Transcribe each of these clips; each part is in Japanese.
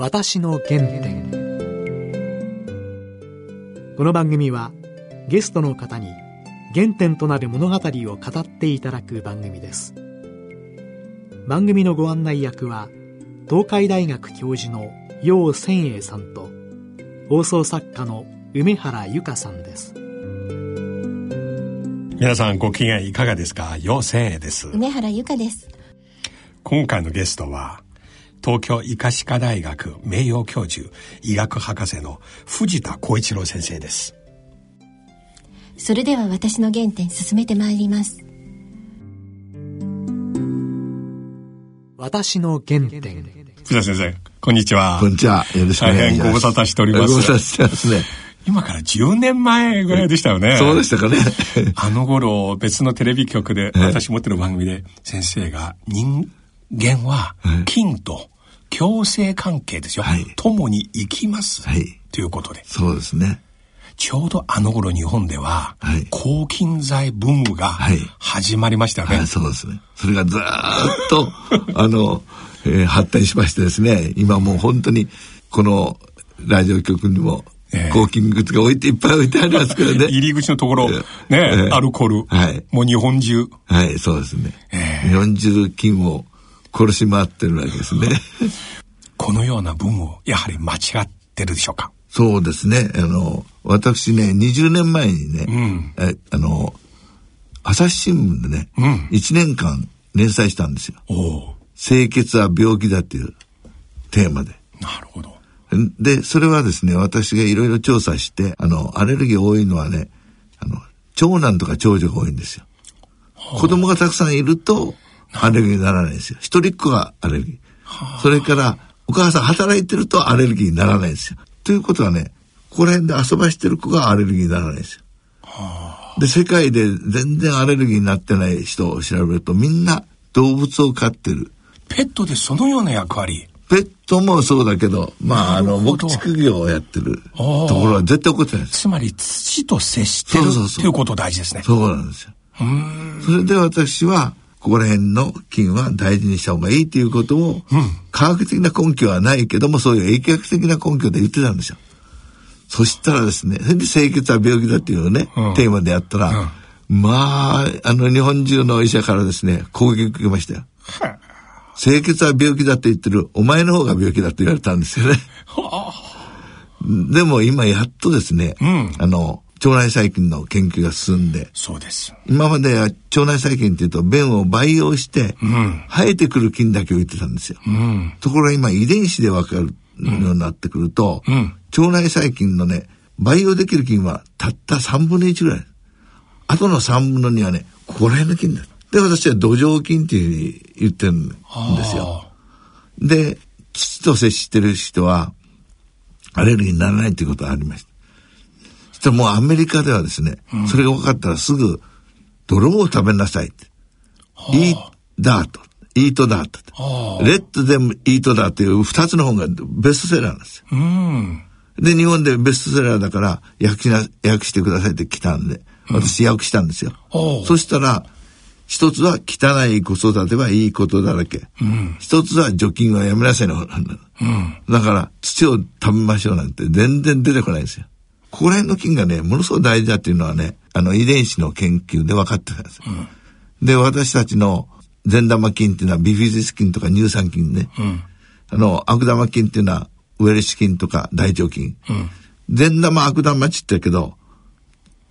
私の原点。この番組はゲストの方に原点となる物語を語っていただく番組です。番組のご案内役は東海大学教授の楊千栄さんと放送作家の梅原由香さんです。皆さんご機嫌いかがですか？楊千栄です。梅原由香です。今回のゲストは東京医科歯科大学名誉教授医学博士の藤田浩一郎先生です。それでは私の原点進めてまいります。私の原点。藤田先生こんにちは。こんにちは。よろしくお願いします。大変ご無沙汰しております。ご無沙汰してますね。今から10年前ぐらいでしたよね。そうでしたかね。あの頃、別のテレビ局で、私持ってる番組で、先生が、人間は、金と共生関係ですよ。はい、共に生きます。はい。ということで。そうですね。ちょうどあの頃日本では、はい、抗菌剤ブームが始まりましたね。はい、そうですね。それがずっと、あの、えー、発展しましてですね、今もう本当に、このラジオ局にも抗菌グッズが置いていっぱい置いてありますけどね。入り口のところ、ね、えー、アルコール。はい。もう日本中。はい、そうですね。えー、日本中菌を殺し回ってるわけですね。このような文を、やはり間違ってるでしょうか？そうですね。あの、私ね、20年前にね、うん、えあの、朝日新聞でね、うん、1年間連載したんですよ。清潔は病気だっていうテーマで。なるほど。で、それはですね、私がいろいろ調査して、あの、アレルギー多いのはね、あの、長男とか長女が多いんですよ。子供がたくさんいると、アレルギーにならないんですよ。一人っ子がアレルギー。それから、お母さん働いてるとアレルギーにならないんですよ。ということはね、ここら辺で遊ばしてる子がアレルギーにならないんですよ。で、世界で全然アレルギーになってない人を調べると、みんな動物を飼ってる。ペットでそのような役割ペットもそうだけど、まあ、あの、牧畜業をやってるところは絶対起こってないです。つまり土と接してるっていうこと大事ですね。そうなんですよ。それで私は、ここら辺の菌は大事にした方がいいということを、うん、科学的な根拠はないけども、そういう疫学的な根拠で言ってたんですよ。そしたらですね、それで清潔は病気だっていうね、うん、テーマでやったら、うん、まあ、あの日本中の医者からですね、攻撃受けましたよ。清潔は病気だって言ってる、お前の方が病気だって言われたんですよね。でも今やっとですね、うん、あの、腸内細菌の研究が進んで。そうです。今までは腸内細菌っていうと、便を培養して、生えてくる菌だけを言ってたんですよ。うん、ところが今遺伝子でわかるようになってくると、うん、腸内細菌のね、培養できる菌はたった3分の1ぐらい。あとの3分の2はね、ここら辺の菌だ。で、私は土壌菌っていうふうに言ってるんですよ。で、土と接してる人は、アレルギーにならないっていうことがありました。そしたらもうアメリカではですね、うん、それが分かったらすぐ、泥を食べなさいって。イーダート、イートダート。レッドでもイートダーという二つの本がベストセラーなんですよ。うん、で、日本でベストセラーだから、訳しな、訳してくださいって来たんで、私訳したんですよ。うん、そしたら、一つは汚い子育てはいいことだらけ。うん、一つは除菌はやめなさいの方なんだ。うん、だから土を食べましょうなんて全然出てこないんですよ。ここら辺の菌がね、ものすごく大事だっていうのはね、あの遺伝子の研究で分かってたんですよ。うん、で、私たちの善玉菌っていうのはビフィズス菌とか乳酸菌ね。あの、悪玉菌っていうのはウエルシ菌とか大腸菌。善玉悪玉って言ったけど、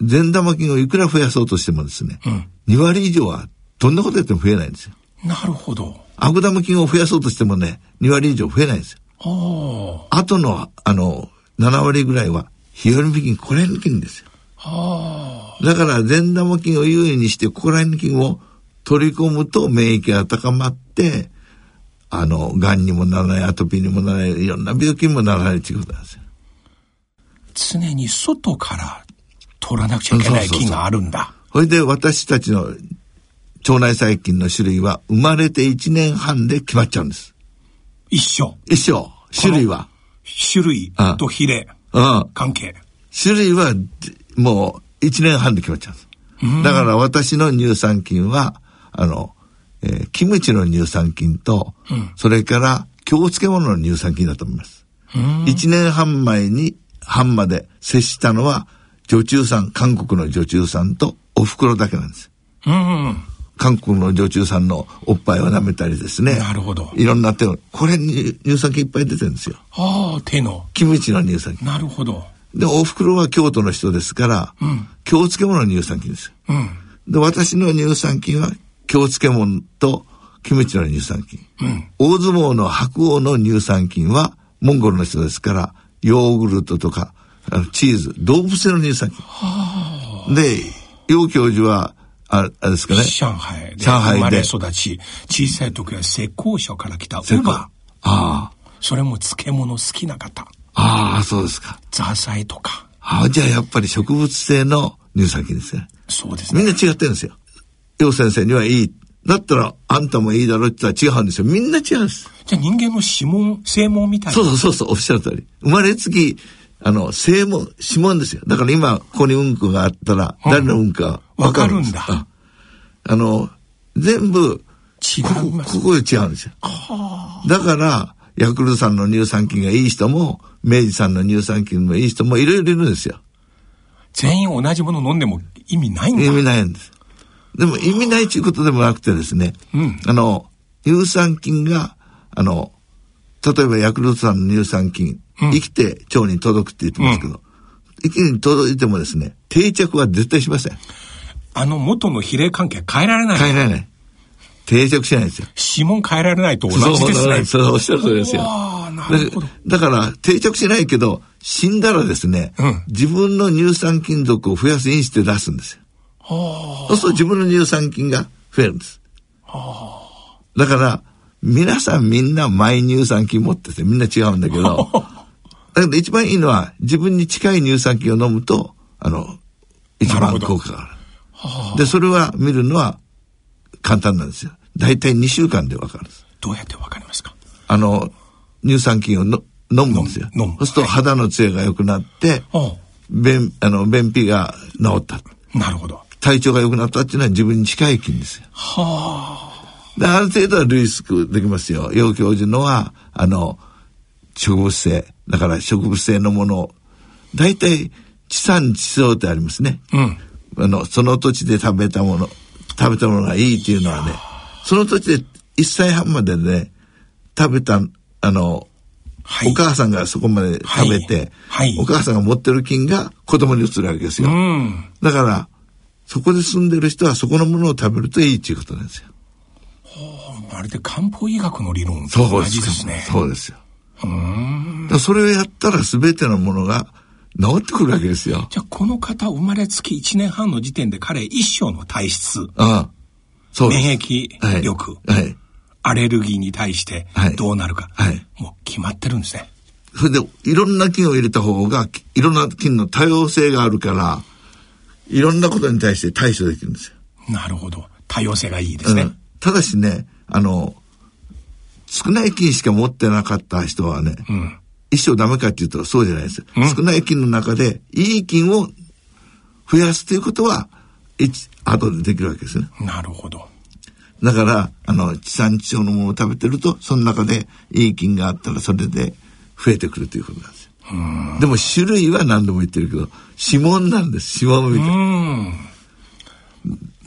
善玉菌をいくら増やそうとしてもですね、うん、2割以上はどんなことやっても増えないんですよ。なるほど。悪玉菌を増やそうとしてもね、2割以上増えないんですよ。あとの、あの、7割ぐらいは、ヒアルミ菌、これの菌ですよ。だから、善玉菌を優位にして、ここら辺の菌を取り込むと免疫が高まって、あの、癌にもならない、アトピーにもならない、いろんな病気にもならないということなんですよ。常に外から取らなくちゃいけない菌があるんだ。それで私たちの腸内細菌の種類は生まれて1年半で決まっちゃうんです。一緒。一緒。種類は。種類と比例。うん。関係。種類はもう1年半で決まっちゃうんです。だから私の乳酸菌は、あの、えー、キムチの乳酸菌と、うん、それから今日漬物の乳酸菌だと思います。1年半前に、半まで接したのは、女中さん、韓国の女中さんとお袋だけなんです。うん韓国の女中さんのおっぱいを舐めたりですね。なるほど。いろんな手を、これに乳酸菌いっぱい出てるんですよ。ああ、手の。キムチの乳酸菌。なるほど。で、お袋は京都の人ですから、うん、京漬物の乳酸菌です。うん、で、私の乳酸菌は京漬物とキムチの乳酸菌。うん、大相撲の白王の乳酸菌はモンゴルの人ですから、ヨーグルトとか、あのチーズ、動物性の乳酸菌。で、楊教授は、ああれですかね？上海で。上海で。生まれ育ち、小さい時は浙江省から来た乳母。ああ。それも漬物好きな方。ああ、そうですか。ザーサイとか。ああ、じゃあやっぱり植物性の乳酸菌ですね。そうですね。みんな違ってるんですよ。楊先生にはいい。だったら、あんたもいいだろって言ったら違うんですよ。みんな違うんです。じゃあ人間の指紋、正紋みたいな。そうそうそう、おっしゃる通り。生まれつき、あの、正門、指紋ですよ。だから今、ここにうんこがあったら、誰のうんかわかるんだ。ああの、全部、違うこここで違うんですよ。だから、ヤクルトさんの乳酸菌がいい人も、明治さんの乳酸菌もいい人もいろいろいるんですよ。全員同じもの飲んでも意味ないんだ意味ないんです。でも意味ないということでもなくてですね、うん、あの、乳酸菌が、あの、例えばヤクルトさんの乳酸菌、生きて腸に届くって言ってますけど、うん、生きに届いてもですね、定着は絶対しません。あの元の比例関係変えられない変えられない。定着しないんですよ。指紋変えられないと同じですね。そう、そうおっしゃる通りですよ。だから、定着しないけど、死んだらですね、うん、自分の乳酸菌属を増やす因子って出すんですよ。そうすると自分の乳酸菌が増えるんです。だから、皆さんみんなマイ乳酸菌持っててみんな違うんだけど、だけど一番いいのは自分に近い乳酸菌を飲むと、あの、一番効果がある。で、それは見るのは簡単なんですよ。大体2週間でわかるんです。どうやってわかりますか？あの、乳酸菌をの飲むんですよ。飲む。そうすると肌のツヤが良くなって、便、あの、便秘が治った。なるほど。体調が良くなったっていうのは自分に近い菌ですよ。はあ。で、ある程度はリスクできますよ。楊教授のは、あの、植物性。だから植物性のものを、大体地産地消ってありますね。うん。あの、その土地で食べたもの、食べたものがいいっていうのはね、その土地で1歳半までね、食べた、あの、はい、お母さんがそこまで食べて、はいはい、お母さんが持ってる菌が子供に移るわけですよ。うん、だから、そこで住んでる人はそこのものを食べるといいっていうことなんですよ。まるで漢方医学の理論と同じですね。そうですよ。うんそれをやったら全てのものが治ってくるわけですよ。じゃあこの方生まれつき1年半の時点で彼一生の体質。ああそう免疫力。はい、はいアレルギーに対してどうなるか、はい、もう決まってるんですね。それでいろんな菌を入れた方がいろんな菌の多様性があるからいろんなことに対して対処できるんですよ。なるほど。多様性がいいですね。うん、ただしね、あの、少ない菌しか持ってなかった人はね、うん、一生ダメかっていうとそうじゃないです。うん、少ない菌の中でいい菌を増やすということは、一、後でできるわけですね。なるほど。だから、あの、地産地消のものを食べてると、その中でいい菌があったらそれで増えてくるということなんですよ。でも種類は何度も言ってるけど、指紋なんです、指紋みたいな。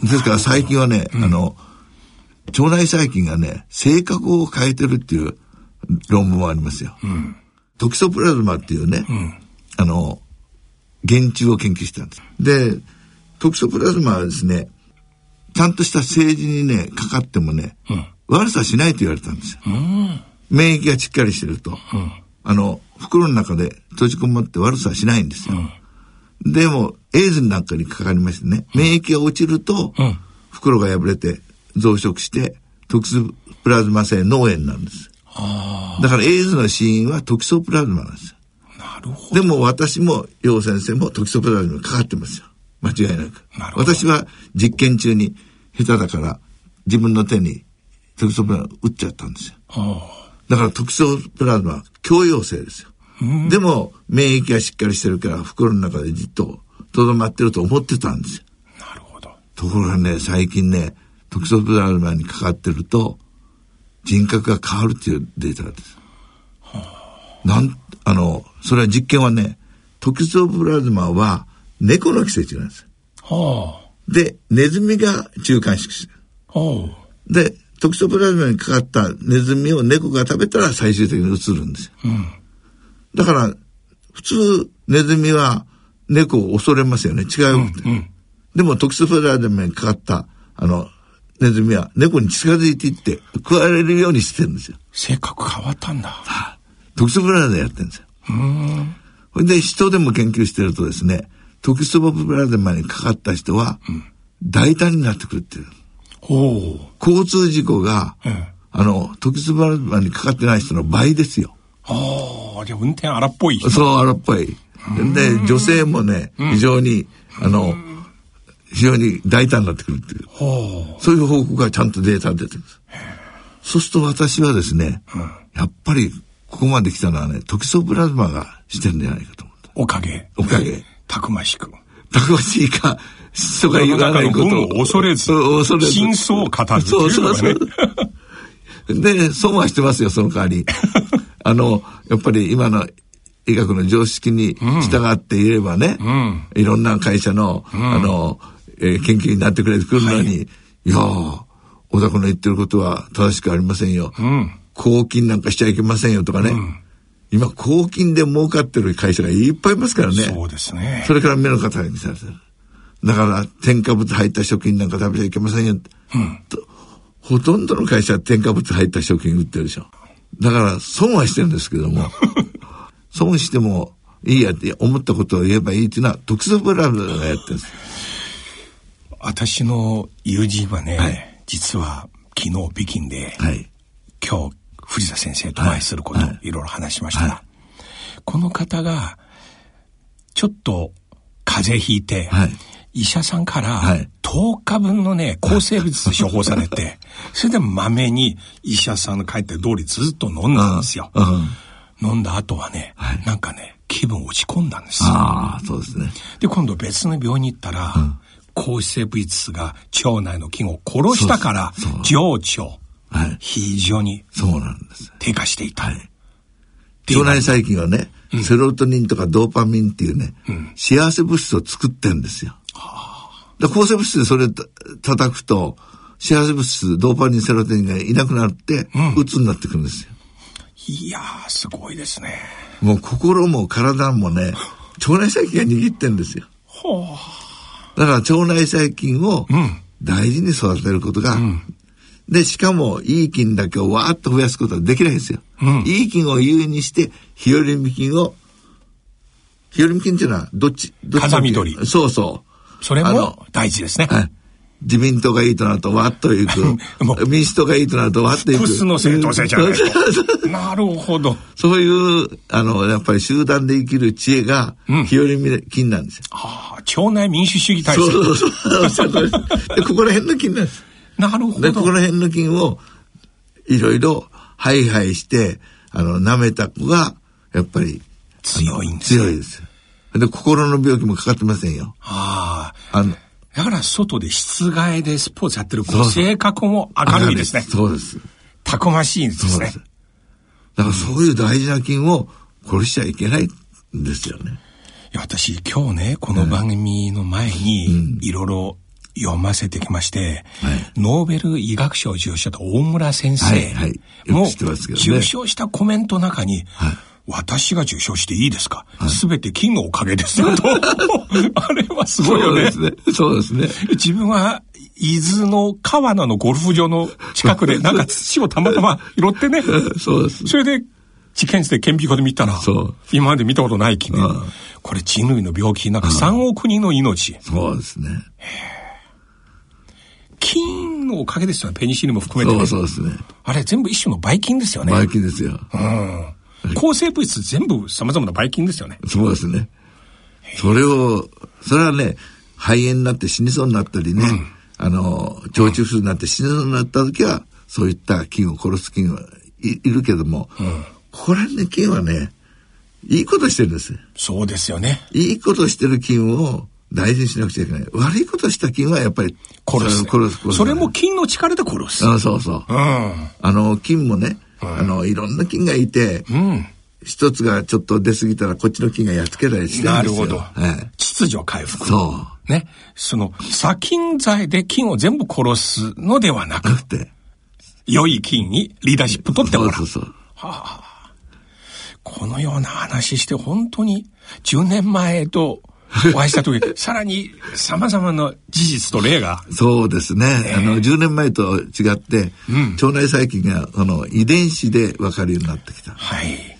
ですから最近はね、あの、腸内細菌がね、性格を変えてるっていう論文もありますよ。うん、トキソプラズマっていうね、うん、あの、原虫を研究したんです。で、トキソプラズマはですね、ちゃんとした政治にね、かかってもね、うん、悪さしないと言われたんですよ。免疫がしっかりしてると。あの、袋の中で閉じこもって悪さはしないんですよ。でも、エイズなんかにかかりましてね、免疫が落ちると、袋が破れて増殖して、トキソプラズマ性脳炎なんです。だからエイズの死因はトキソプラズマなんですよ。なるほど。でも私も、楊先生もトキソプラズマにかかってますよ。間違いなく。な私は実験中に下手だから自分の手にトキソプラズマ打っちゃったんですよ。だからトキソプラズマは強陽性ですよ。でも免疫がしっかりしてるから袋の中でじっととどまってると思ってたんですよ。なるほど。ところがね、最近ね、トキソプラズマにかかってると人格が変わるっていうデータです。なん、あの、それは実験はね、トキソプラズマは猫の寄生虫なんです。はあ、で、ネズミが中間色してる。はあ、で、トキソプラズマにかかったネズミを猫が食べたら最終的に移るんですよ。うん、だから、普通、ネズミは猫を恐れますよね。違う、うんうん、でもトキソプラズマにかかった、あの、ネズミは猫に近づいていって食われるようにしてるんですよ。性格変わったんだ。はあ、トキソプラズマでやってるんですよ。ほんで、人でも研究してるとですね、トキソプラズマにかかった人は、大胆になってくるっていう。ほう。交通事故が、うん、あの、トキソプラズマにかかってない人の倍ですよ。ああ、じゃあ運転荒っぽい。そう、荒っぽい。で、女性もね、非常に、あの、非常に大胆になってくるっていう。そういう報告がちゃんとデータ出てるんです。そうすると私はですね、うん、やっぱりここまで来たのはね、トキソプラズマがしてるんじゃないかと思った。おかげ。おかげ。たくましく。たくましいか、人が言わないことを。恐れず。恐れず。真相を語る、ね。そうそうそう。で、損はしてますよ、その代わり。あの、やっぱり今の医学の常識に従っていればね、うん、いろんな会社の、うん、あの、えー、研究になってくれてくるのに、はい、いやー、小田君の言ってることは正しくありませんよ。うん、公金なんかしちゃいけませんよとかね。うん、今、公金で儲かってる会社がいっぱいいますからね。そうですね。それから目の方にされてる。だから、添加物入った食品なんか食べちゃいけませんよ。うん、とほとんどの会社は添加物入った食品売ってるでしょ。だから、損はしてるんですけども、損してもいいやって思ったことを言えばいいっていうのは、特措プラグがやってるんです。私の友人はね、はい、実は昨日北京で、はい、今日藤田先生とお会いすること、はい、いろいろ話しました。が、この方がちょっと風邪ひいて、医者さんから10日分のね、抗生物質処方されて、それでまめに医者さんの書いてる通りずっと飲んだんですよ。飲んだ後はね、なんかね、気分落ち込んだんですよ。ああ、そうですね。で、今度別の病院に行ったら、うん抗生物質が腸内の菌を殺したから、情緒、はい、非常にそうなんです低下していた。はい、腸内細菌はね、うん、セロトニンとかドーパミンっていうね、うん、幸せ物質を作ってんですよ。はあ、抗生物質でそれ叩くと、幸せ物質、ドーパミン、セロトニンがいなくなって、うつ、になってくるんですよ。いやー、すごいですね。もう心も体もね、腸内細菌が握ってんですよ。はあだから腸内細菌を大事に育てることが、うん、で、しかもいい菌だけをわーっと増やすことはできないんですよ。うん、いい菌を優位にして、日和見菌を、日和見菌っていうのはどっちどっち風緑。そうそう。それも大事ですね。はい自民党がいいとなるとわっといく。民主党がいいとなるとわっといく。複数の政党制じゃない と。なるほど。そういう、あの、やっぱり集団で生きる知恵が、日和見菌なんですよ。ああ、町内民主主義体制。そうそうそう。で、ここら辺の菌なんです。なるほど。で、ここら辺の菌を、いろいろ、ハイハイして、あの、舐めた子が、やっぱり、強いんです強いです。で、心の病気もかかってませんよ。ああ。あの、だから外で室外でスポーツやってるご性格も明るいですね。そうです。たくましいんですね。だからそういう大事な菌を殺しちゃいけないんですよね。いや、私今日ね、この番組の前に、いろいろ読ませてきまして、はい、ノーベル医学賞を受賞した大村先生も、受賞したコメントの中に、はい私が受賞していいですか？すべ、はい、て金のおかげですよと。あれはすごいよね。そうですね。そうですね。自分は、伊豆の川名のゴルフ場の近くで、なんか土をたまたま拾ってね。そうです。それで、治験室で顕微鏡で見たら、今まで見たことない菌で、これ人類の病気、なんか3億人の命。そうですね。菌のおかげですよね、ペニシリンも含めて、ね。そうそうですね。あれ全部一種のばい菌ですよね。ばい菌ですよ。うん。抗生物質全部様々なばい菌ですよね。そうですね。それを、それはね、肺炎になって死にそうになったりね、うん、あの、腸中風になって死にそうになった時は、そういった菌を殺す菌はいいるけども、うん、これね、菌はね、いいことしてるんです。そうですよね。いいことしてる菌を大事にしなくちゃいけない。悪いことした菌はやっぱり殺す。殺す。殺す。それも菌の力で殺す。あそうそう。うん。あの、菌もね、あの、いろんな菌がいて、一つがちょっと出過ぎたらこっちの菌がやっつけたりしてるんですよ。なるほど。秩序回復。そう。ね。その、殺菌剤で菌を全部殺すのではなくて、良い菌にリーダーシップ取ってもらう。そうそうそう。はあ、このような話して本当に10年前とお会いした時、さらに様々な事実と例が。そうですね。あの、10年前と違って、うん、腸内細菌が、あの、遺伝子で分かるようになってきた。はい。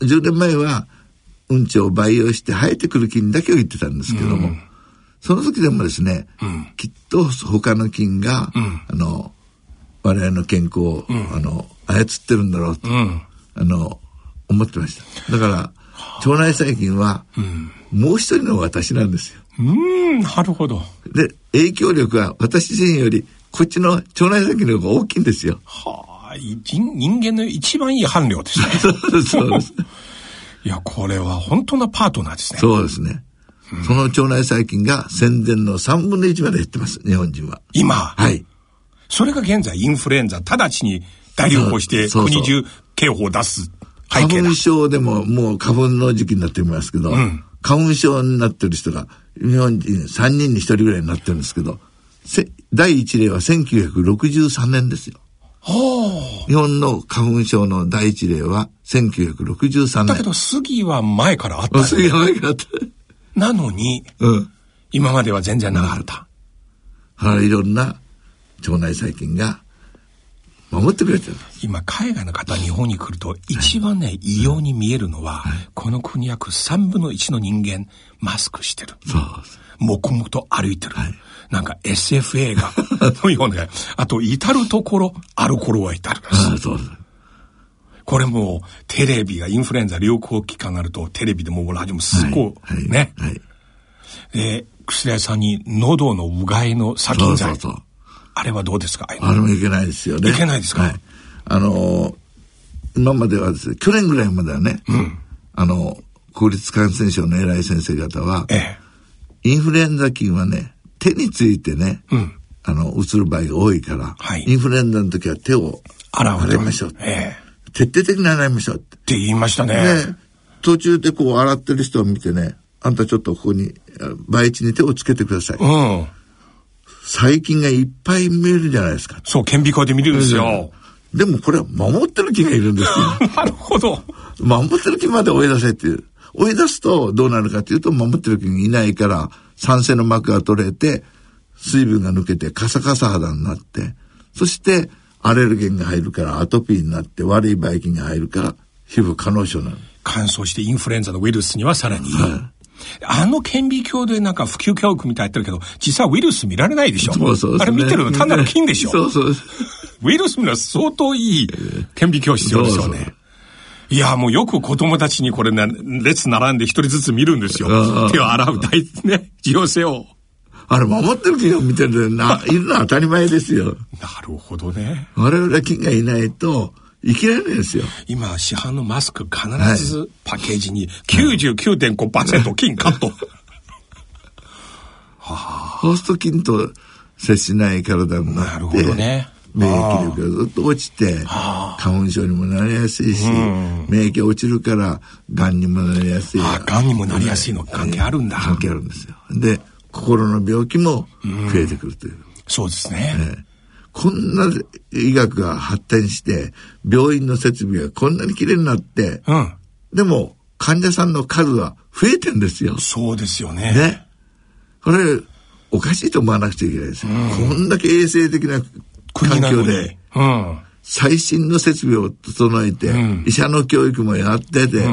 10年前は、うんちを培養して生えてくる菌だけを言ってたんですけども、うん、その時でもですね、うん、きっと他の菌が、あの、我々の健康を、あの、操ってるんだろうと、あの、思ってました。だから、腸内細菌は、もう一人の私なんですよ。うん、なるほど。で、影響力は私自身より、こっちの腸内細菌の方が大きいんですよ。はあ、人間の一番いい伴侶で すね。そうです。いや、これは本当のパートナーですね。そうですね。うん、その腸内細菌が戦前の3分の1まで減ってます、日本人は。今？はい。それが現在インフルエンザ、直ちに大流行して国中警報を出す花粉症でももう花粉の時期になっていますけど、うん、花粉症になってる人が日本人3人に1人ぐらいになってるんですけど、第一例は1963年ですよ。日本の花粉症の第一例は1963年。だけど杉は前からあった、ね。杉は前からあった。なのに、うん、今までは全然なかった。はい、い。ろんな腸内細菌が守ってくれてる今、海外の方、日本に来ると、一番ね、異様に見えるのは、はい、この国約3分の1の人間、マスクしてる。そう。黙々と歩いてる。はい、なんか SF 映画のような、あと、至るところ、アルコールは至る。あそうこれも、テレビがインフルエンザ流行期間になると、テレビでもラジオもすっごい、はい、ね。はい。で、薬屋さんに喉のうがいの殺菌剤。そうそうそうあれはどうですか？あれもいけないですよね。いけないですか、はい、あの今まではですね、去年ぐらいまではね、うん、あの、公立感染症の偉い先生方は、ええ、インフルエンザ菌はね、手についてね、うん、あの、うつる場合が多いから、はい、インフルエンザの時は手を洗いましょう。ええ、徹底的に洗いましょう。って。って言いましたね。ね。途中でこう洗ってる人を見てね、あんたちょっとここに、培地に手をつけてください。うん細菌がいっぱい見えるじゃないですか。そう、顕微鏡で見るんですよ。でもこれは守ってる菌がいるんですよ。なるほど。守ってる菌まで追い出せっていう。追い出すとどうなるかというと、守ってる菌がいないから、酸性の膜が取れて、水分が抜けてカサカサ肌になって、そしてアレルゲンが入るからアトピーになって悪いばい菌が入るから皮膚可能症なの。乾燥してインフルエンザのウイルスにはさらに。はいあの顕微鏡でなんか普及教育みたいやってるけど、実はウイルス見られないでしょ。そうそう、ね、あれ見てるの単なる菌でしょ。そうそう。ウイルス見るのは相当いい顕微鏡必要でしょうね。そうそういや、もうよく子供たちにこれね、列並んで一人ずつ見るんですよ。手を洗う大、ね、需要性を。あれ、守ってる菌を見てるな、いるのは当たり前ですよ。なるほどね。我々菌がいないと、生きられないですよ。今、市販のマスク必ずパッケージに99.5%菌カット。はあ、そうすると菌と接しない体になって。なるほどね。免疫力がずっと落ちて、花粉症にもなりやすいし、免疫落ちるから、癌にもなりやすい。ああ、癌にもなりやすいの関係あるんだ。関係あるんですよ。で、心の病気も増えてくるという。そうですね。ねこんな医学が発展して、病院の設備がこんなに綺麗になって、うん、でも患者さんの数は増えてんですよ。そうですよね。ね。これ、おかしいと思わなくちゃいけないですよ。うん、こんだけ衛生的な環境で、うん、最新の設備を整えて、医者の教育もやってて、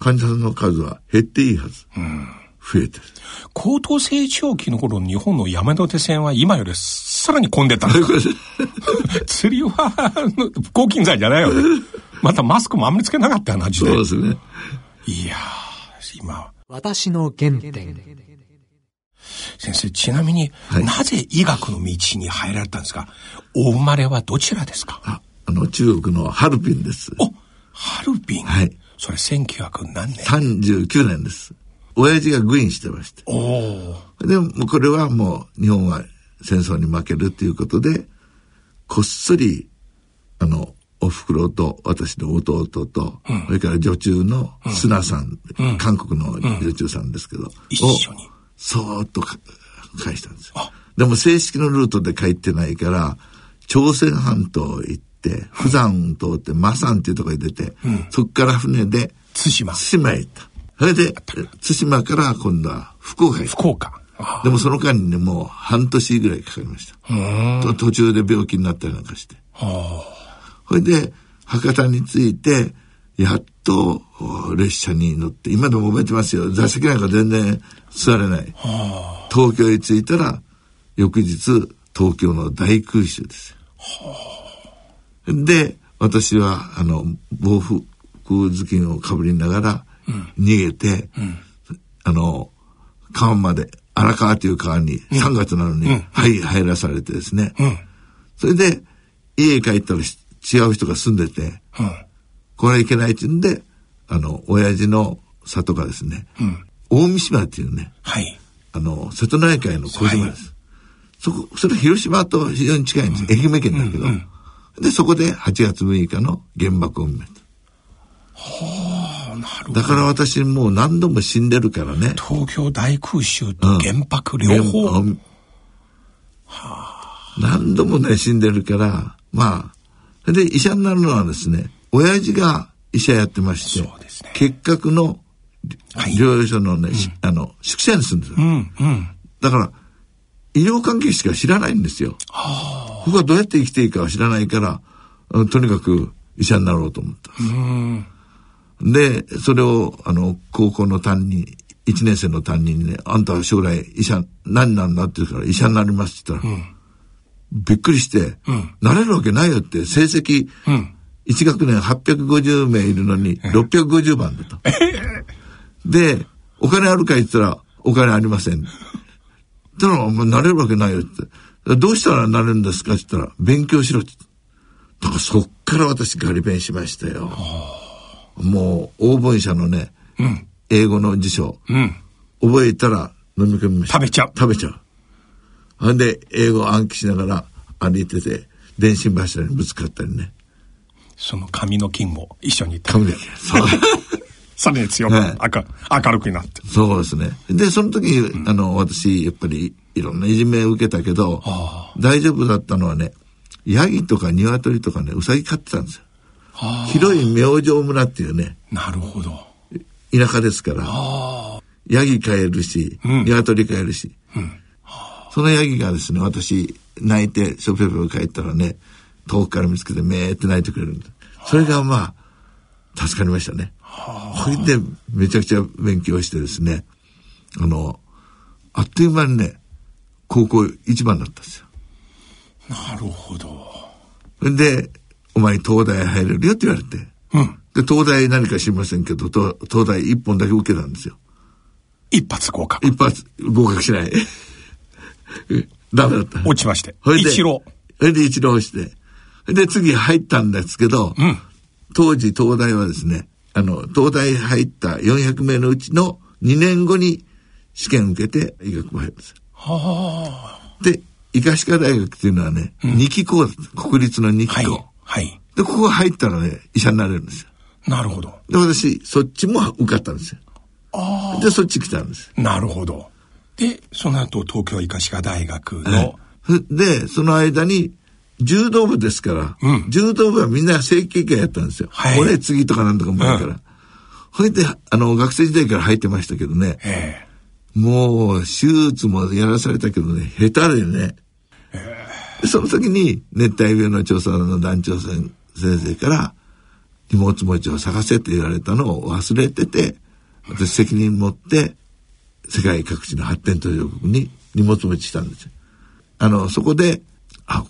患者さんの数は減っていいはず。増えてる。高等成長期の頃の日本の山手線は今よりさらに混んでた。釣りは、抗菌剤じゃないよね。またマスクもあんまりつけなかったよな、時代。そうですね。いやー、今。私の原点。先生、ちなみに、はい、なぜ医学の道に入られたんですか？お生まれはどちらですか？あ、あの、中国のハルピンです。お、ハルピンはい。それ1900何年 ?39 年です。親父がグインしてまして。でもこれはもう日本は戦争に負けるっていうことで、こっそり、あの、お袋と私の弟と、うん、それから女中の砂さん、うん、韓国の女中さんですけど、一緒に。そーっと返したんですよ。でも正式のルートで帰ってないから、朝鮮半島行って、釜山通って、マサンっていうところに出て、そこから船で、対馬。対馬へ行った。それで、対馬から今度は福岡へ福岡。でもその間にね、もう半年ぐらいかかりました。途中で病気になったりなんかして。それで、博多に着いて、やっと列車に乗って、今でも覚えてますよ。座席なんか全然座れない。東京に着いたら、翌日、東京の大空襲ですで、私は、あの、防風頭巾をかぶりながら、逃げて、うん、あの、川まで、荒川という川に3月なのに、はい、入らされてですね。それで、家帰ったら違う人が住んでて、これはいけないって言うんで、あの、親父の里がですね、大三島っていうね、はい、あの、瀬戸内海の小島です。はい、そこ、それ広島と非常に近いんです。愛媛県だけど、で、そこで8月6日の原爆を見ました。はあ。だから私もう何度も死んでるからね。東京大空襲と原爆両方。うん、はあ、何度もね、死んでるから、まあ、で、医者になるのはですね、親父が医者やってまして、ね、結核の療養所のね、はい、あの、宿舎に住んでる。うんうん、だから、医療関係しか知らないんですよ。はあ、僕はどうやって生きていいかは知らないから、とにかく医者になろうと思ったんです。うんで、それを、あの、高校の担任、一年生の担任にね、あんたは将来医者、何なんだ？って言うから医者になりますって言ったら、うん、びっくりして、うん、なれるわけないよって、成績、うん、1学年850名いるのに650番だと。で、お金あるか言ったら、お金ありません。だから、なれるわけないよって。どうしたらなれるんですか？って言ったら、勉強しろって。だからそっから私ガリ勉しましたよ。もう、応募者のね、うん、英語の辞書、うん、覚えたら飲み込みました。食べちゃう。食べちゃう。ほんで、英語を暗記しながら歩いてて、電信柱にぶつかったりね。その紙の金も一緒に紙の金。そう。それ強く、はい、明るくなって。そうですね。で、その時、うん、あの、私、やっぱり、いろんないじめを受けたけど、大丈夫だったのはね、ヤギとか鶏とかね、ウサギ飼ってたんですよ。広い明星村っていうね。なるほど。田舎ですから。ヤギ飼えるし、鶏飼えるし。うん、そのヤギがですね、私、泣いて、ショペペ帰ったらね、遠くから見つけて、めーって泣いてくれるんで。それがまあ、助かりましたね。それで、めちゃくちゃ勉強してですね、あの、あっという間にね、高校一番だったんですよ。なるほど。で、お前東大入れるよって言われて。うん。で、東大何か知りませんけど、東大一本だけ受けたんですよ。一発合格。一発合格しない。ダメだった。落ちまして。それで、一浪。それで一浪して。で、次入ったんですけど、うん、当時東大はですね、あの、東大入った400名のうちの2年後に試験受けて医学部入るんですはあ。で、医科歯科大学っていうのはね、うん、2期校、国立の2期校。はいはい。で、ここ入ったらね、医者になれるんですよ。なるほど。で、私、そっちも受かったんですよ。ああ。で、そっち来たんです。なるほど。で、その後、東京医科歯科大学の、で、その間に、柔道部ですから、うん、柔道部はみんな正規会やったんですよ。はい。俺次とかなんとかもあるから。ほ、うん、いで、あの、学生時代から入ってましたけどね。ええ。もう、手術もやらされたけどね、下手でね。ええ。その時に熱帯病の調査の団長先生から荷物持ちを探せって言われたのを忘れてて、私責任持って世界各地の発展途上国に荷物持ちしたんですよ。あの、そこで、あ、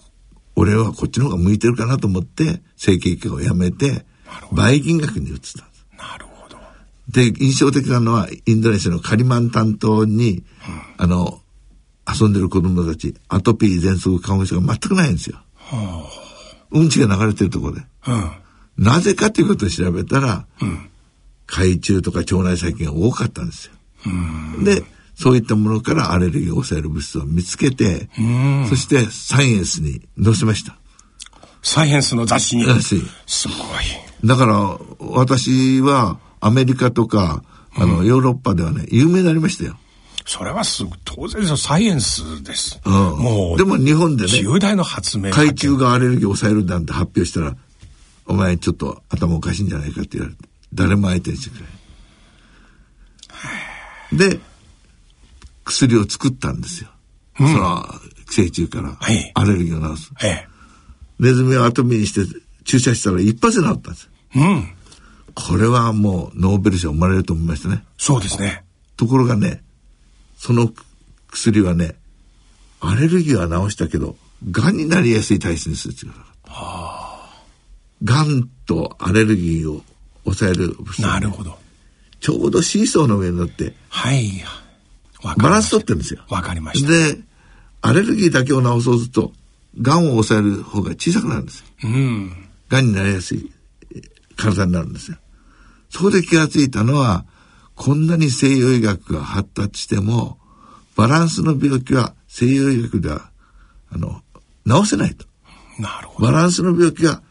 俺はこっちの方が向いてるかなと思って整形外科をやめて、バイキン学に移ったんです。なるほど。で、印象的なのはインドネシアのカリマン担当に、うん、あの、遊んでる子供たち、アトピー、喘息、花粉症が全くないんですよ。はあ、うん。ちが流れてるところで。うん、なぜかということを調べたら、うん、海中とか腸内細菌が多かったん。ですよ。で、そういったものからアレルギーを抑える物質を見つけて、そしてサイエンスに載せました。サイエンスの雑誌に。すごい。だから、私はアメリカとか、あの、ヨーロッパではね、有名になりましたよ。それはす当然ですサイエンスです。うん、もう。でも日本でね、重大な発明。海中がアレルギーを抑えるなんて発表したら、お前ちょっと頭おかしいんじゃないかって言われて、誰も相手にしてくれで、薬を作ったんですよ。うん、その、寄生虫からアレルギーを治す。はい、ネズミを後見にして注射したら一発で治ったんです。うん。これはもうノーベル賞生まれると思いましたね。そうですね。ところがね、その薬はね、アレルギーは治したけど、癌になりやすい体質にする力がはあ。癌とアレルギーを抑えるね、なるほど。ちょうどシーソーの上に乗って、はい。バランス取ってるんですよ。わかりました。で、アレルギーだけを治そうすると、癌を抑える方が小さくなるんですよ。うん。癌になりやすい体になるんですよ。そこで気がついたのは、こんなに西洋医学が発達しても、バランスの病気は西洋医学では、あの、治せないと。なるほど。バランスの病気は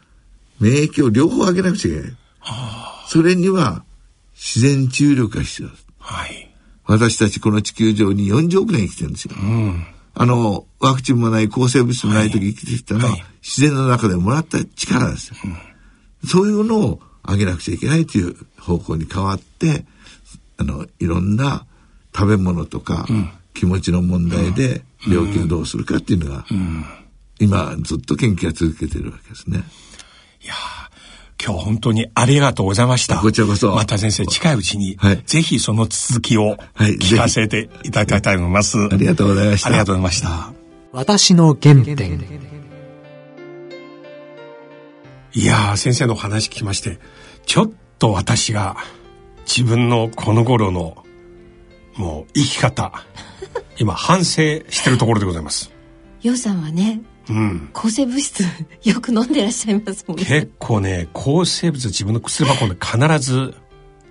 免疫を両方上げなくちゃいけない。それには自然治癒力が必要です。はい。私たちこの地球上に40億年生きてるんですよ。うん、あの、ワクチンもない抗生物質もない時生きてきたのは、はい、自然の中でもらった力ですよ。うん、そういうのを上げなくちゃいけないという方向に変わって、あの、いろんな食べ物とか、気持ちの問題で病気をどうするかっていうのが、今ずっと研究が続けてるわけですね。いや今日本当にありがとうございました。こちらこそ。また先生、近いうちに、はい、ぜひその続きを聞かせていただきたいと思います。ありがとうございました。ありがとうございました。私の原点。いやー、先生のお話聞きまして、ちょっと私が自分のこの頃のもう生き方、今反省してるところでございます。ようさんはね、うん、抗生物質よく飲んでらっしゃいますもんね。結構ね、抗生物自分の薬箱で必ず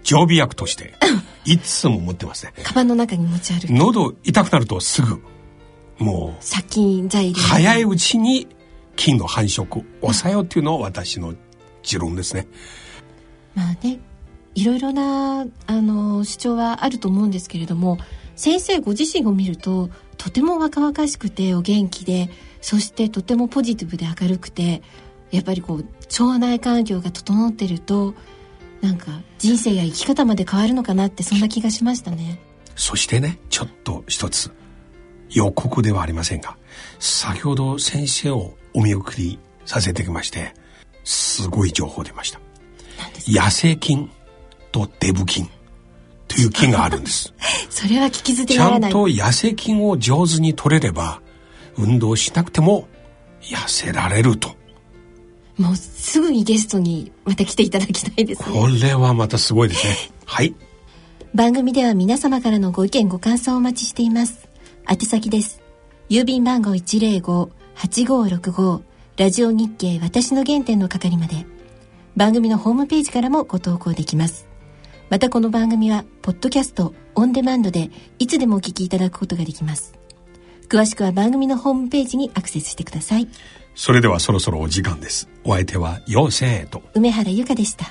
常備薬として いつも持ってますね。カバンの中に持ち歩く。喉痛くなるとすぐもう殺菌材料早いうちに菌の繁殖を抑えようっていうのを私の持論ですね。まあねいろいろなあの主張はあると思うんですけれども先生ご自身を見るととても若々しくてお元気でそしてとてもポジティブで明るくてやっぱりこう腸内環境が整ってるとなんか人生や生き方まで変わるのかなってそんな気がしましたね。そしてねちょっと一つ予告ではありませんが先ほど先生をお見送りさせてきましてすごい情報出ました。野生菌とデブ菌という菌があるんです。それは聞き捨てならない。ちゃんと野生菌を上手に取れれば運動しなくても痩せられると。もうすぐにゲストにまた来ていただきたいですね。これはまたすごいですね。はい。番組では皆様からのご意見ご感想をお待ちしています。宛先です。郵便番号105-8565ラジオ日経私の原点の係まで。番組のホームページからもご投稿できますまたこの番組はポッドキャストオンデマンドでいつでもお聞きいただくことができます。詳しくは番組のホームページにアクセスしてください。それではそろそろお時間です。お相手は妖精と。梅原由香でした